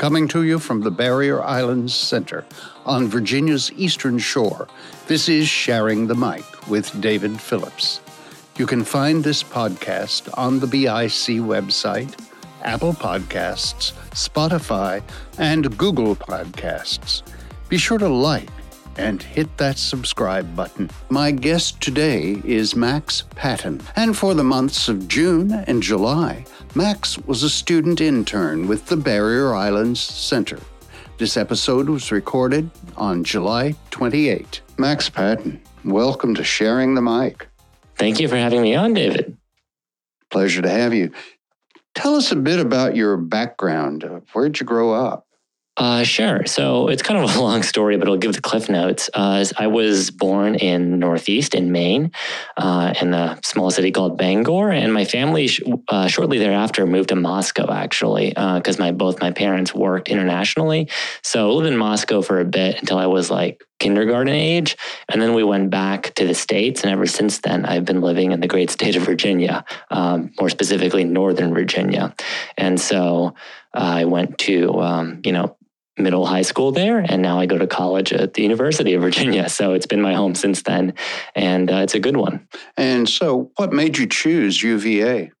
Coming to you from the Barrier Islands Center on Virginia's eastern shore, this is Sharing the Mic with David Phillips. You can find this podcast on the BIC website, Apple Podcasts, Spotify, and Google Podcasts. Be sure to like and hit that subscribe button. My guest today is Max Patton, and for the months of June and July, Max was a student intern with the Barrier Islands Center. This episode was recorded on July 28. Max Patton, welcome to Sharing the Mic. Thank you for having me on, David. Pleasure to have you. Tell us a bit about your background. Where'd you grow up? Uh, sure. So it's kind of a long story, but I'll give the cliff notes. Uh, I was born in Northeast in Maine, uh, in a small city called Bangor, and my family sh- uh, shortly thereafter moved to Moscow, actually, because uh, my both my parents worked internationally. So I lived in Moscow for a bit until I was like kindergarten age, and then we went back to the states. And ever since then, I've been living in the great state of Virginia, um, more specifically Northern Virginia, and so. I went to, um, you know, middle high school there, and now I go to college at the University of Virginia. So it's been my home since then, and uh, it's a good one. And so, what made you choose UVA?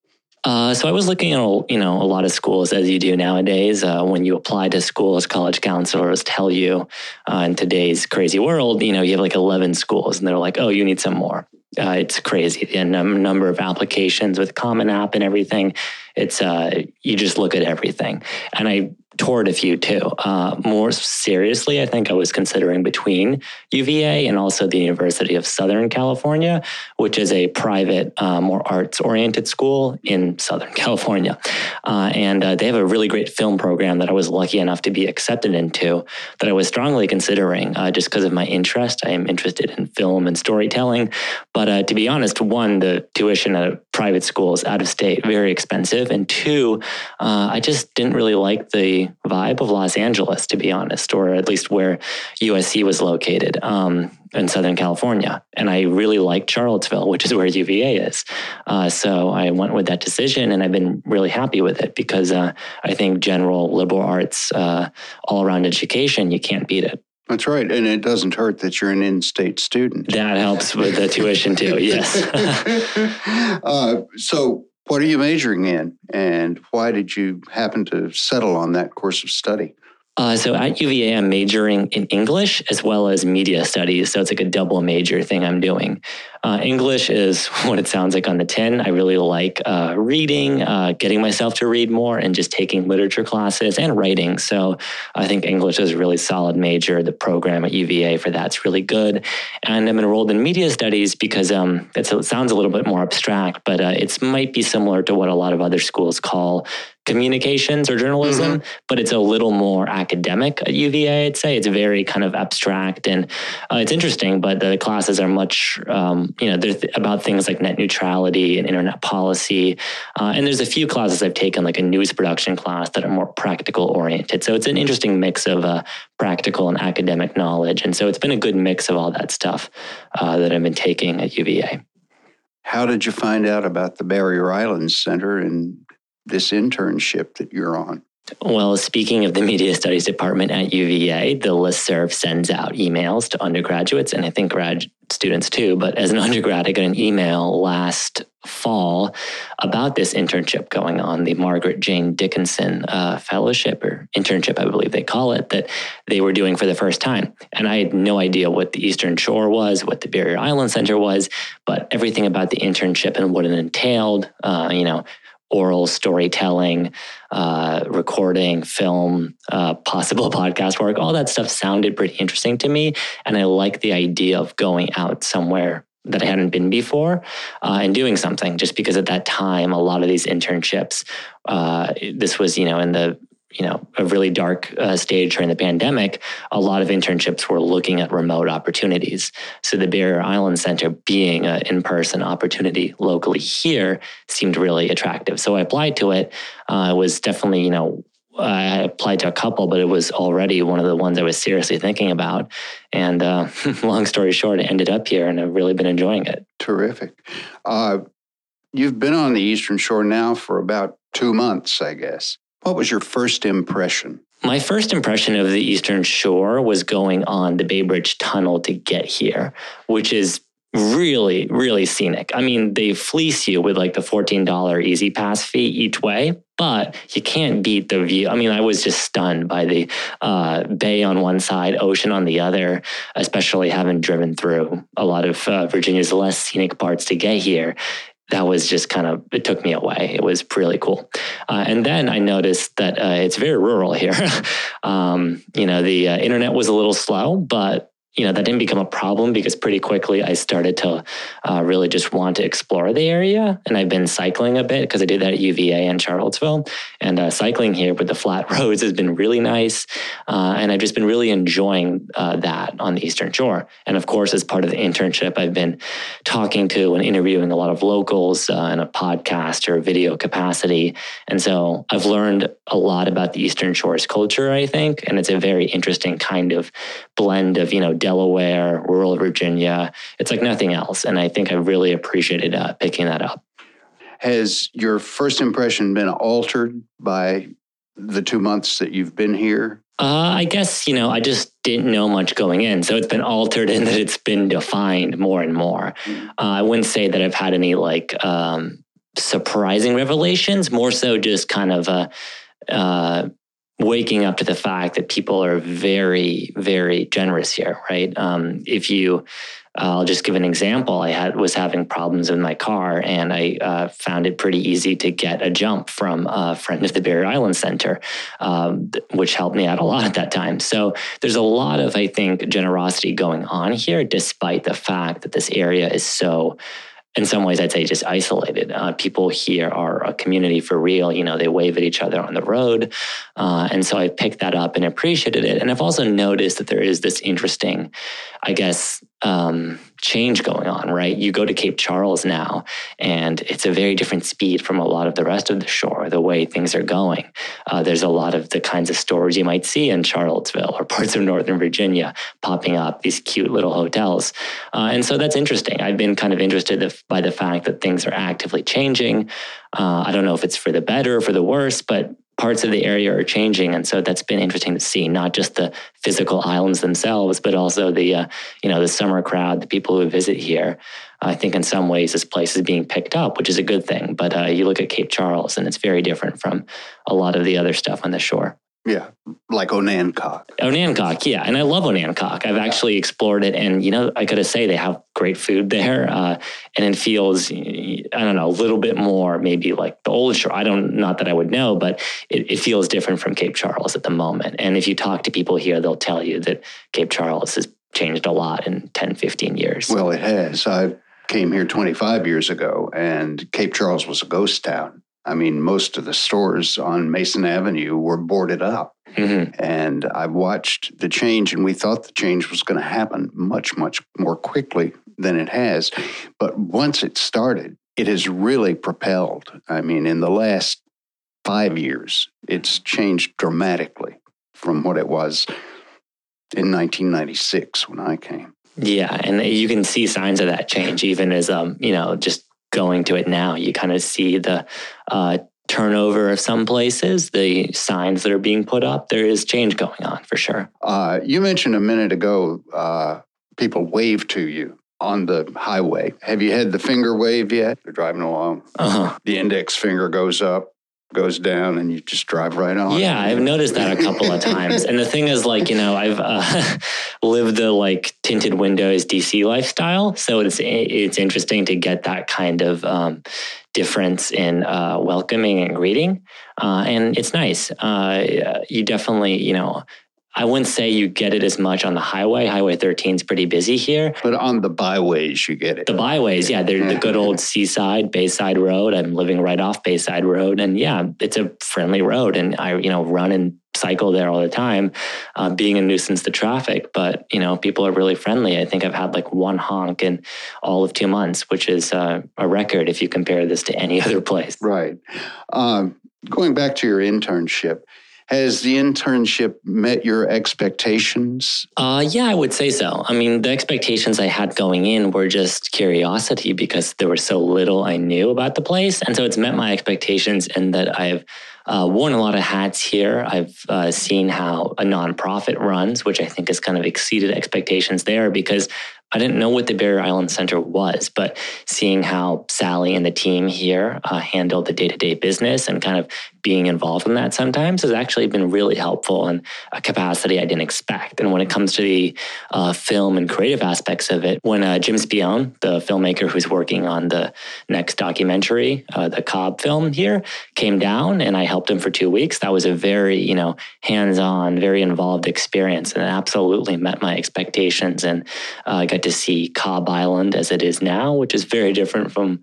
Uh, so I was looking at you know a lot of schools as you do nowadays. Uh, when you apply to schools, college counselors tell you uh, in today's crazy world, you know you have like eleven schools, and they're like, oh, you need some more. Uh, it's crazy. The number of applications with Common App and everything. It's uh, you just look at everything, and I toward a few too. Uh, more seriously, I think I was considering between UVA and also the University of Southern California, which is a private, uh, more arts oriented school in Southern California. Uh, and uh, they have a really great film program that I was lucky enough to be accepted into that I was strongly considering uh, just because of my interest. I am interested in film and storytelling. But uh, to be honest, one, the tuition at private schools out of state, very expensive. And two, I just didn't really like the vibe of Los Angeles, to be honest, or at least where USC was located um, in Southern California. And I really liked Charlottesville, which is where UVA is. Uh, so I went with that decision and I've been really happy with it because uh, I think general liberal arts, uh, all around education, you can't beat it. That's right. And it doesn't hurt that you're an in state student. That helps with the tuition too, yes. uh, so, what are you majoring in, and why did you happen to settle on that course of study? Uh, so at UVA, I'm majoring in English as well as media studies. So it's like a double major thing I'm doing. Uh, English is what it sounds like on the tin. I really like uh, reading, uh, getting myself to read more, and just taking literature classes and writing. So I think English is a really solid major. The program at UVA for that's really good. And I'm enrolled in media studies because um, it sounds a little bit more abstract, but uh, it might be similar to what a lot of other schools call communications or journalism, mm-hmm. but it's a little more academic at UVA, I'd say. It's very kind of abstract and uh, it's interesting, but the classes are much, um, you know, they're th- about things like net neutrality and internet policy. Uh, and there's a few classes I've taken, like a news production class, that are more practical oriented. So it's an interesting mix of uh, practical and academic knowledge. And so it's been a good mix of all that stuff uh, that I've been taking at UVA. How did you find out about the Barrier Islands Center and this internship that you're on? Well, speaking of the media studies department at UVA, the listserv sends out emails to undergraduates and I think grad students too. But as an undergrad, I got an email last fall about this internship going on, the Margaret Jane Dickinson uh, Fellowship or internship, I believe they call it, that they were doing for the first time. And I had no idea what the Eastern Shore was, what the Barrier Island Center was, but everything about the internship and what it entailed, uh, you know, oral storytelling, uh, recording, film, uh, possible podcast work, all that stuff sounded pretty interesting to me. And I like the idea of going out somewhere that I hadn't been before uh, and doing something just because at that time, a lot of these internships, uh, this was, you know, in the you know a really dark uh, stage during the pandemic, a lot of internships were looking at remote opportunities. So the Barrier Island Center being an in-person opportunity locally here seemed really attractive. So I applied to it. Uh, was definitely you know I applied to a couple, but it was already one of the ones I was seriously thinking about. And uh, long story short, it ended up here, and I've really been enjoying it. Terrific. Uh, you've been on the Eastern Shore now for about two months, I guess. What was your first impression? My first impression of the Eastern Shore was going on the Bay Bridge Tunnel to get here, which is really, really scenic. I mean, they fleece you with like the $14 E-ZPass fee each way, but you can't beat the view. I mean, I was just stunned by the uh, bay on one side, ocean on the other, especially having driven through a lot of uh, Virginia's less scenic parts to get here that was just kind of it took me away. It was really cool. Uh, and then i noticed that uh, it's very rural here. Um, you know the uh, internet was a little slow but you know that didn't become a problem because pretty quickly I started to uh, really just want to explore the area, and I've been cycling a bit because I did that at UVA in Charlottesville, and uh, cycling here with the flat roads has been really nice, uh, and I've just been really enjoying uh, that on the Eastern Shore. And of course, as part of the internship, I've been talking to and interviewing a lot of locals uh, in a podcast or video capacity, and so I've learned a lot about the Eastern Shore's culture. I think, and it's a very interesting kind of blend of you know Delaware, rural Virginia. It's like nothing else. And I think I really appreciated uh, picking that up. Has your first impression been altered by the two months that you've been here? Uh, I guess, you know, I just didn't know much going in. So it's been altered in that it's been defined more and more. Mm. Uh, I wouldn't say that I've had any like um, surprising revelations, more so just kind of a, uh, waking up to the fact that people are very, very generous here, right? Um, if you, uh, I'll just give an example. I had was having problems with my car, and I uh, found it pretty easy to get a jump from a friend of the Barrier Island Center, um, which helped me out a lot at that time. So there's a lot of, I think, generosity going on here, despite the fact that this area is so in some ways, I'd say just isolated. Uh, people here are a community for real. You know, they wave at each other on the road. Uh, and so I picked that up and appreciated it. And I've also noticed that there is this interesting, I guess, um, change going on, right? You go to Cape Charles now, and it's a very different speed from a lot of the rest of the shore, the way things are going. Uh, there's a lot of the kinds of stores you might see in Charlottesville or parts of Northern Virginia popping up, these cute little hotels. Uh, and so that's interesting. I've been kind of interested by the fact that things are actively changing. Uh, I don't know if it's for the better or for the worse, but parts of the area are changing, and so that's been interesting to see. Not just the physical islands themselves, but also the uh, you know the summer crowd, the people who visit here. I think in some ways this place is being picked up, which is a good thing. But uh, you look at Cape Charles, and it's very different from a lot of the other stuff on the shore. Yeah, like Onancock. Onancock, yeah, and I love Onancock. I've actually explored it, and you know, I gotta say they have great food there, uh, and it feels, I don't know, a little bit more maybe like the old shore. I don't, not that I would know, but it, it feels different from Cape Charles at the moment. And if you talk to people here, they'll tell you that Cape Charles has changed a lot in 10, 15 years. Well, it has. I came here 25 years ago, and Cape Charles was a ghost town. I mean, most of the stores on Mason Avenue were boarded up. Mm-hmm. And I've watched the change, and we thought the change was going to happen much, much more quickly than it has. But once it started, it has really propelled. I mean, in the last five years, it's changed dramatically from what it was in 1996 when I came. Yeah, and you can see signs of that change even as um, you know, just going to it now. You kind of see the uh, turnover of some places, the signs that are being put up. There is change going on for sure. Uh, you mentioned a minute ago uh, people wave to you on the highway. Have you had the finger wave yet? You're driving along. Uh-huh. The index finger goes up goes down and you just drive right on. Yeah, I've noticed that a couple of times. And the thing is, like, you know, I've uh, lived the like tinted windows DC lifestyle, so it's it's interesting to get that kind of um, difference in uh, welcoming and greeting, uh, and it's nice. Uh, you definitely, you know, I wouldn't say you get it as much on the highway. Highway 13 is pretty busy here. But on the byways, you get it. The byways, yeah. They're the good old seaside, Bayside Road. I'm living right off Bayside Road. And yeah, it's a friendly road. And I, you know, run and cycle there all the time, uh, being a nuisance to traffic. But, you know, people are really friendly. I think I've had like one honk in all of two months, which is uh, a record if you compare this to any other place. Right. Um, going back to your internship, Has the internship met your expectations? Uh, yeah, I would say so. I mean, the expectations I had going in were just curiosity because there was so little I knew about the place. And so it's met my expectations in that I've uh, worn a lot of hats here. I've uh, seen how a nonprofit runs, which I think has kind of exceeded expectations there because I didn't know what the Barrier Island Center was, but seeing how Sally and the team here uh, handle the day to day business and kind of being involved in that sometimes has actually been really helpful in a capacity I didn't expect. And when it comes to the uh, film and creative aspects of it, when uh, Jim Spion, the filmmaker who's working on the next documentary, uh, the Cobb film here, came down and I helped him for two weeks, that was a very, you know, hands on, very involved experience and absolutely met my expectations. And uh, I got to see Cobb Island as it is now, which is very different from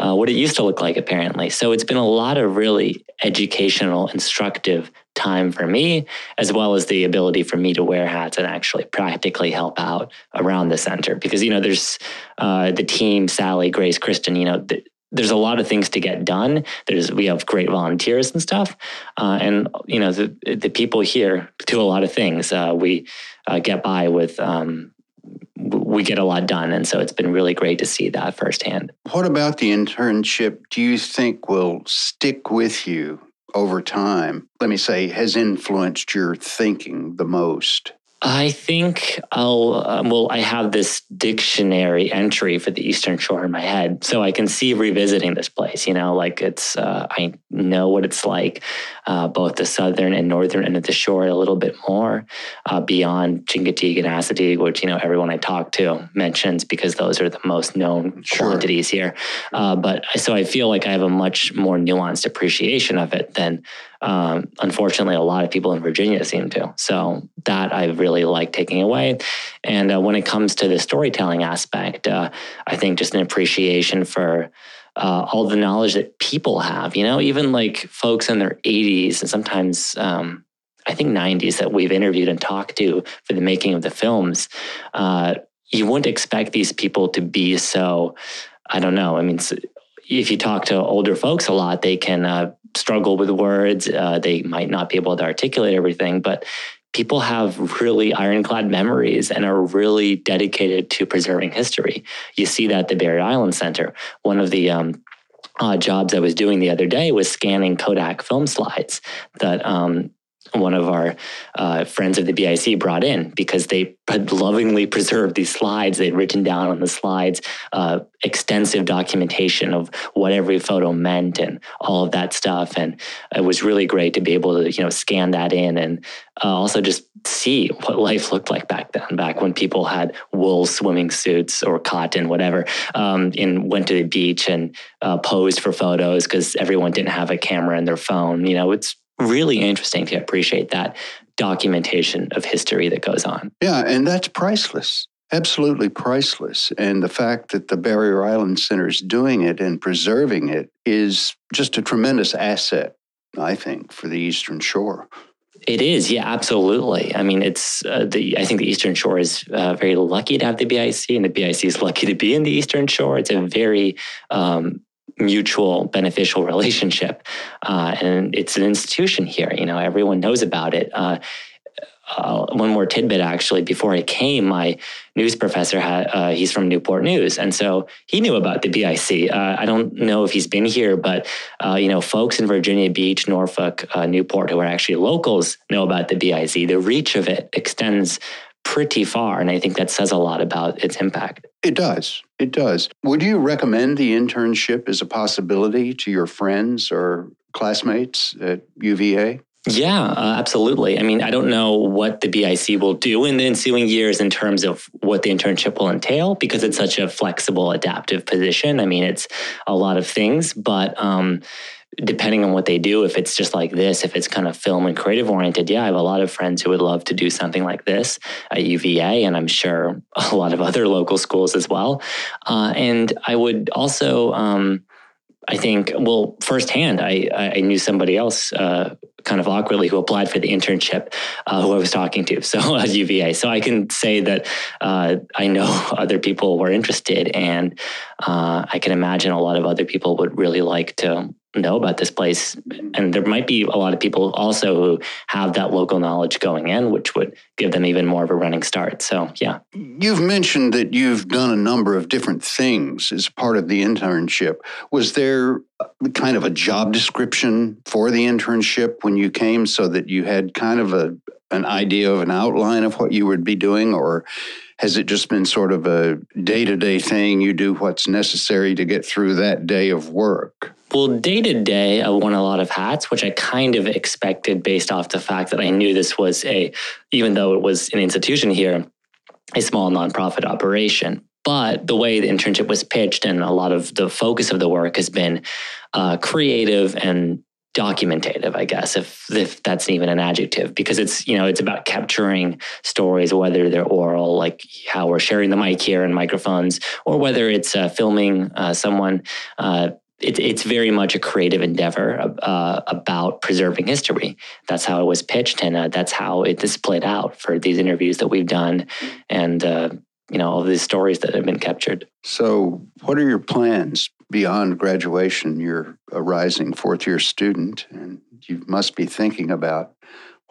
uh, what it used to look like, apparently. So it's been a lot of really educational, instructive time for me, as well as the ability for me to wear hats and actually practically help out around the center. Because, you know, there's uh, the team, Sally, Grace, Kristen, you know, th- there's a lot of things to get done. There's we have great volunteers and stuff, uh, and you know the the people here do a lot of things. Uh, we uh, get by with um, we get a lot done. And so it's been really great to see that firsthand. What about the internship do you think will stick with you over time? Let me say, has influenced your thinking the most? I think I'll, um, well, I have this dictionary entry for the Eastern Shore in my head. So I can see revisiting this place, you know, like it's, uh, I know what it's like, uh, both the southern and northern end of the shore a little bit more uh, beyond Chincoteague and Assateague, which, you know, everyone I talk to mentions because those are the most known sure. quantities here. Uh, but so I feel like I have a much more nuanced appreciation of it than um, unfortunately, a lot of people in Virginia seem to. So that I really like taking away. And uh, when it comes to the storytelling aspect, uh, I think just an appreciation for uh, all the knowledge that people have, you know, even like folks in their 80s and sometimes um, I think 90s that we've interviewed and talked to for the making of the films. Uh, you wouldn't expect these people to be so, I don't know. I mean, if you talk to older folks a lot, they can uh, struggle with words. Uh, they might not be able to articulate everything, but people have really ironclad memories and are really dedicated to preserving history. You see that at the Barrier Island Center. One of the um, uh, jobs I was doing the other day was scanning Kodak film slides that um, one of our uh, friends of the BIC brought in because they had lovingly preserved these slides. They'd written down on the slides uh, extensive documentation of what every photo meant and all of that stuff. And it was really great to be able to, you know, scan that in and uh, also just see what life looked like back then, back when people had wool swimming suits or cotton, whatever, um, and went to the beach and uh, posed for photos because everyone didn't have a camera in their phone. You know, it's really interesting to appreciate that documentation of history that goes on. Yeah, and that's priceless. Absolutely priceless. And the fact that the Barrier Island Center is doing it and preserving it is just a tremendous asset, I think, for the Eastern Shore. It is, yeah, absolutely. I mean, it's uh, the. I think the Eastern Shore is uh, very lucky to have the BIC, and the BIC is lucky to be in the Eastern Shore. It's a very um, mutual beneficial relationship. Uh, and it's an institution here. You know, everyone knows about it. Uh, uh, one more tidbit actually before I came, my news professor had uh, he's from Newport News, and so he knew about the BIC. Uh, I don't know if he's been here, but uh, you know, folks in Virginia Beach, Norfolk, Newport, who are actually locals, know about the BIC. The reach of it extends pretty far. And I think that says a lot about its impact. It does. It does. Would you recommend the internship as a possibility to your friends or classmates at UVA? Yeah, uh, absolutely. I mean, I don't know what the BIC will do in the ensuing years in terms of what the internship will entail because it's such a flexible, adaptive position. I mean, it's a lot of things, but um, depending on what they do, if it's just like this, if it's kind of film and creative oriented, yeah, I have a lot of friends who would love to do something like this at UVA, and I'm sure a lot of other local schools as well. Uh, and I would also, um, I think, well, firsthand, I, I knew somebody else uh, kind of awkwardly who applied for the internship uh, who I was talking to. So at UVA, so I can say that uh, I know other people were interested, and uh, I can imagine a lot of other people would really like to know about this place. And there might be a lot of people also who have that local knowledge going in, which would give them even more of a running start. So, yeah. You've mentioned that you've done a number of different things as part of the internship. Was there kind of a job description for the internship when you came so that you had kind of a an idea of an outline of what you would be doing or has it just been sort of a day-to-day thing you do what's necessary to get through that day of work well, day to day, I won a lot of hats, which I kind of expected based off the fact that I knew this was a, even though it was an institution here, a small nonprofit operation. But the way the internship was pitched and a lot of the focus of the work has been uh, creative and documentative i guess if if that's even an adjective because it's you know it's about capturing stories whether they're oral like how we're sharing the mic here and microphones or whether it's uh, filming uh, someone uh, it, it's very much a creative endeavor uh, about preserving history. That's how it was pitched, and uh, that's how it is played out for these interviews that we've done, and uh, you know all these stories that have been captured. So, what are your plans beyond graduation? You're a rising fourth year student, and you must be thinking about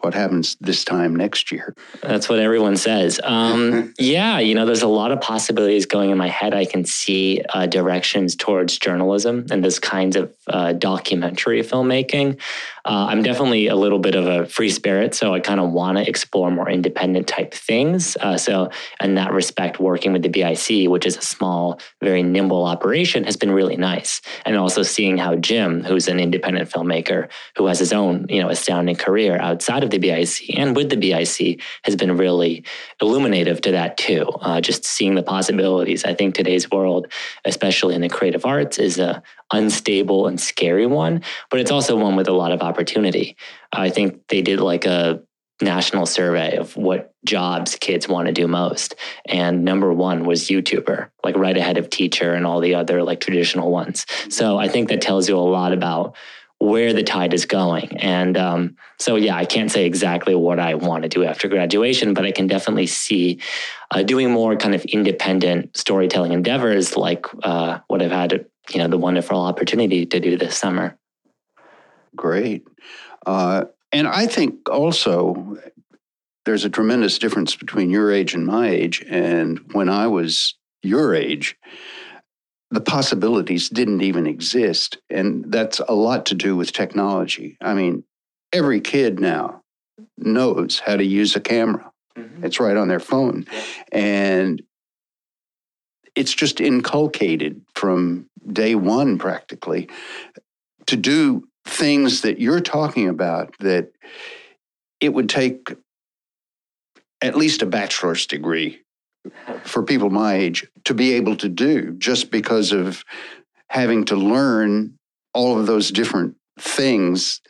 what happens this time next year. That's what everyone says. Um, yeah, you know, there's a lot of possibilities going in my head. I can see uh, directions towards journalism and those kinds of uh, documentary filmmaking. Uh, I'm definitely a little bit of a free spirit, so I kind of want to explore more independent type things. Uh, so, in that respect, working with the BIC, which is a small, very nimble operation, has been really nice. And also seeing how Jim, who's an independent filmmaker who has his own, you know, astounding career outside of the BIC and with the BIC, has been really illuminative to that too. Uh, just seeing the possibilities. I think today's world, especially in the creative arts, is a unstable and scary one, but it's also one with a lot of opportunity. I think they did like a national survey of what jobs kids want to do most. And number one was YouTuber, like right ahead of teacher and all the other like traditional ones. So I think that tells you a lot about where the tide is going. And um, so, yeah, I can't say exactly what I want to do after graduation, but I can definitely see uh, doing more kind of independent storytelling endeavors like uh, what I've had, you know, the wonderful opportunity to do this summer. Great. Uh, and I think also there's a tremendous difference between your age and my age. And when I was your age, the possibilities didn't even exist. And that's a lot to do with technology. I mean, every kid now knows how to use a camera, mm-hmm. it's right on their phone. And it's just inculcated from day one, practically, to do things that you're talking about that it would take at least a bachelor's degree for people my age to be able to do just because of having to learn all of those different things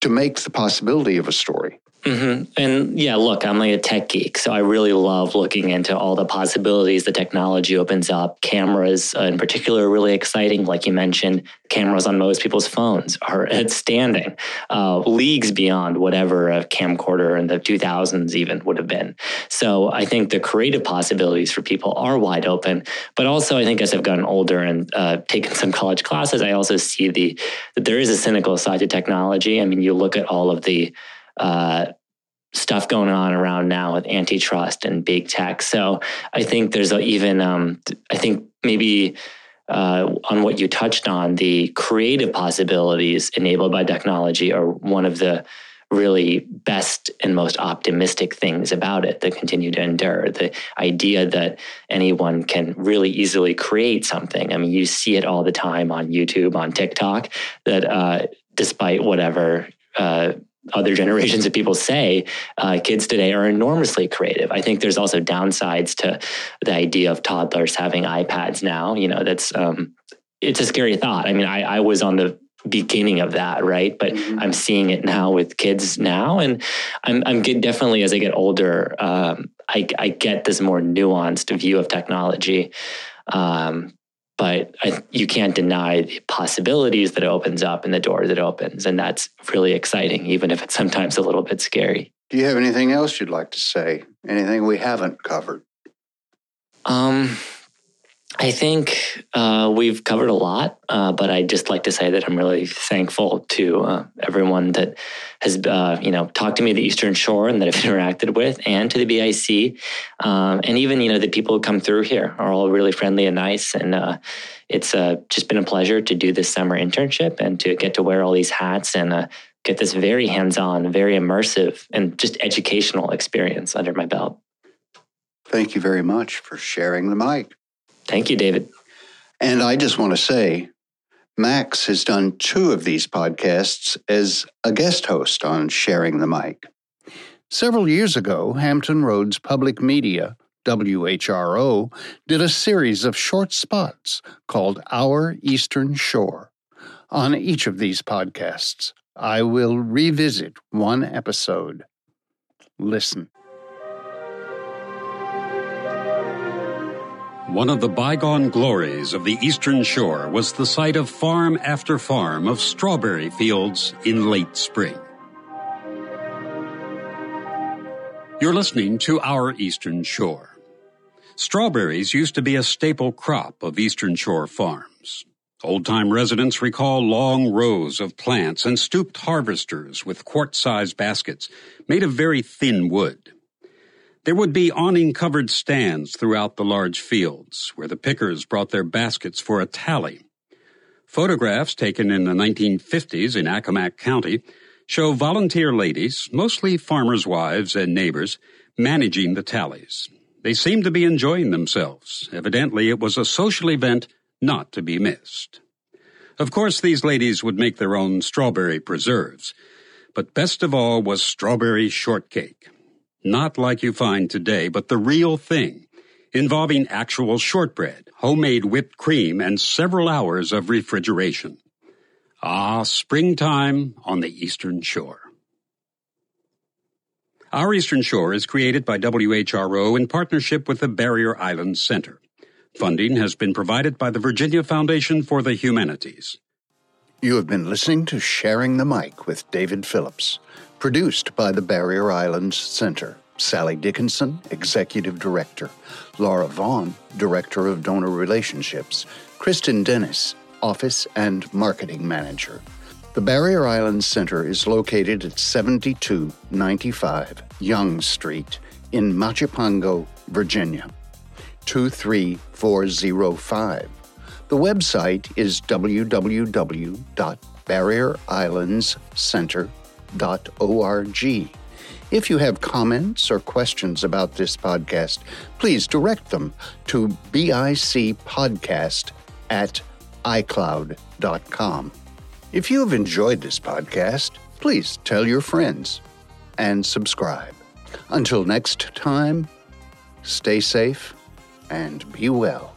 to make the possibility of a story. Mm-hmm. And yeah, look, I'm like a tech geek, so I really love looking into all the possibilities the technology opens up. Cameras, uh, in particular, are really exciting. Like you mentioned, cameras on most people's phones are outstanding, uh, leagues beyond whatever a camcorder in the 2000s even would have been. So I think the creative possibilities for people are wide open. But also, I think as I've gotten older and uh, taken some college classes, I also see the that there is a cynical side to technology. I mean, you look at all of the uh, stuff going on around now with antitrust and big tech. So I think there's even, um, I think maybe uh, on what you touched on, the creative possibilities enabled by technology are one of the really best and most optimistic things about it that continue to endure. The idea that anyone can really easily create something. I mean, you see it all the time on YouTube, on TikTok, that uh, despite whatever uh, other generations of people say, uh, kids today are enormously creative. I think there's also downsides to the idea of toddlers having iPads now. You know, that's um, it's a scary thought. I mean, I, I was on the beginning of that, right? But mm-hmm. I'm seeing it now with kids now, and I'm I'm definitely as I get older, um, I I get this more nuanced view of technology. Um, but I, you can't deny the possibilities that it opens up and the door that opens. And that's really exciting, even if it's sometimes a little bit scary. Do you have anything else you'd like to say? Anything we haven't covered? Um, I think uh, we've covered a lot, uh, but I'd just like to say that I'm really thankful to uh, everyone that has, uh, you know, talked to me at the Eastern Shore and that I've interacted with, and to the BIC, um, and even you know the people who come through here are all really friendly and nice, and uh, it's uh, just been a pleasure to do this summer internship and to get to wear all these hats and get this very hands-on, very immersive, and just educational experience under my belt. Thank you very much for sharing the mic. Thank you, David. And I just want to say, Max has done two of these podcasts as a guest host on Sharing the Mic. Several years ago, Hampton Roads Public Media, WHRO, did a series of short spots called Our Eastern Shore. On each of these podcasts, I will revisit one episode. Listen. One of the bygone glories of the Eastern Shore was the sight of farm after farm of strawberry fields in late spring. You're listening to Our Eastern Shore. Strawberries used to be a staple crop of Eastern Shore farms. Old time residents recall long rows of plants and stooped harvesters with quart sized baskets made of very thin wood. There would be awning covered stands throughout the large fields where the pickers brought their baskets for a tally. Photographs taken in the 1950s in Accomack County show volunteer ladies, mostly farmers' wives and neighbors, managing the tallies. They seemed to be enjoying themselves. Evidently, it was a social event not to be missed. Of course, these ladies would make their own strawberry preserves, but best of all was strawberry shortcake not like you find today, but the real thing, involving actual shortbread, homemade whipped cream, and several hours of refrigeration. Ah, springtime on the Eastern Shore. Our Eastern Shore is created by WHRO in partnership with the Barrier Islands Center. Funding has been provided by the Virginia Foundation for the Humanities. You have been listening to Sharing the Mic with David Phillips. Produced by the Barrier Islands Center. Sally Dickinson, Executive Director. Laura Vaughn, Director of Donor Relationships. Kristen Dennis, Office and Marketing Manager. The Barrier Islands Center is located at 7295 Young Street in Machipongo, Virginia. 23405. The website is www.barrierislandscenter.com bic.org. If you have comments or questions about this podcast, please direct them to bicpodcast at icloud.com. If you have enjoyed this podcast, please tell your friends and subscribe. Until next time, stay safe and be well.